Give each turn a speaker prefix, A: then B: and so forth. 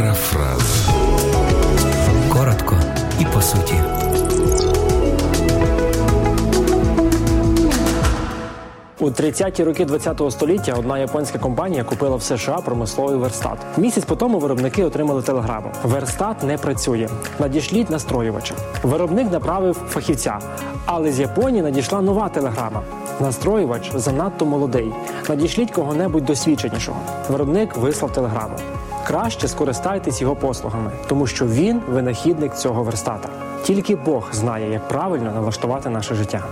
A: Парафраз. Коротко і по суті.
B: У 30-ті роки 20-го століття одна японська компанія купила в США промисловий верстат. Місяць по тому виробники отримали телеграму. Верстат не працює. Надішліть настроювача. Виробник направив фахівця, але з Японії надійшла нова телеграма. Настроювач занадто молодий. Надішліть кого-небудь досвідченішого. Виробник вислав телеграму. Краще скористайтесь його послугами, тому що він винахідник цього верстата. Тільки Бог знає, як правильно налаштувати наше життя.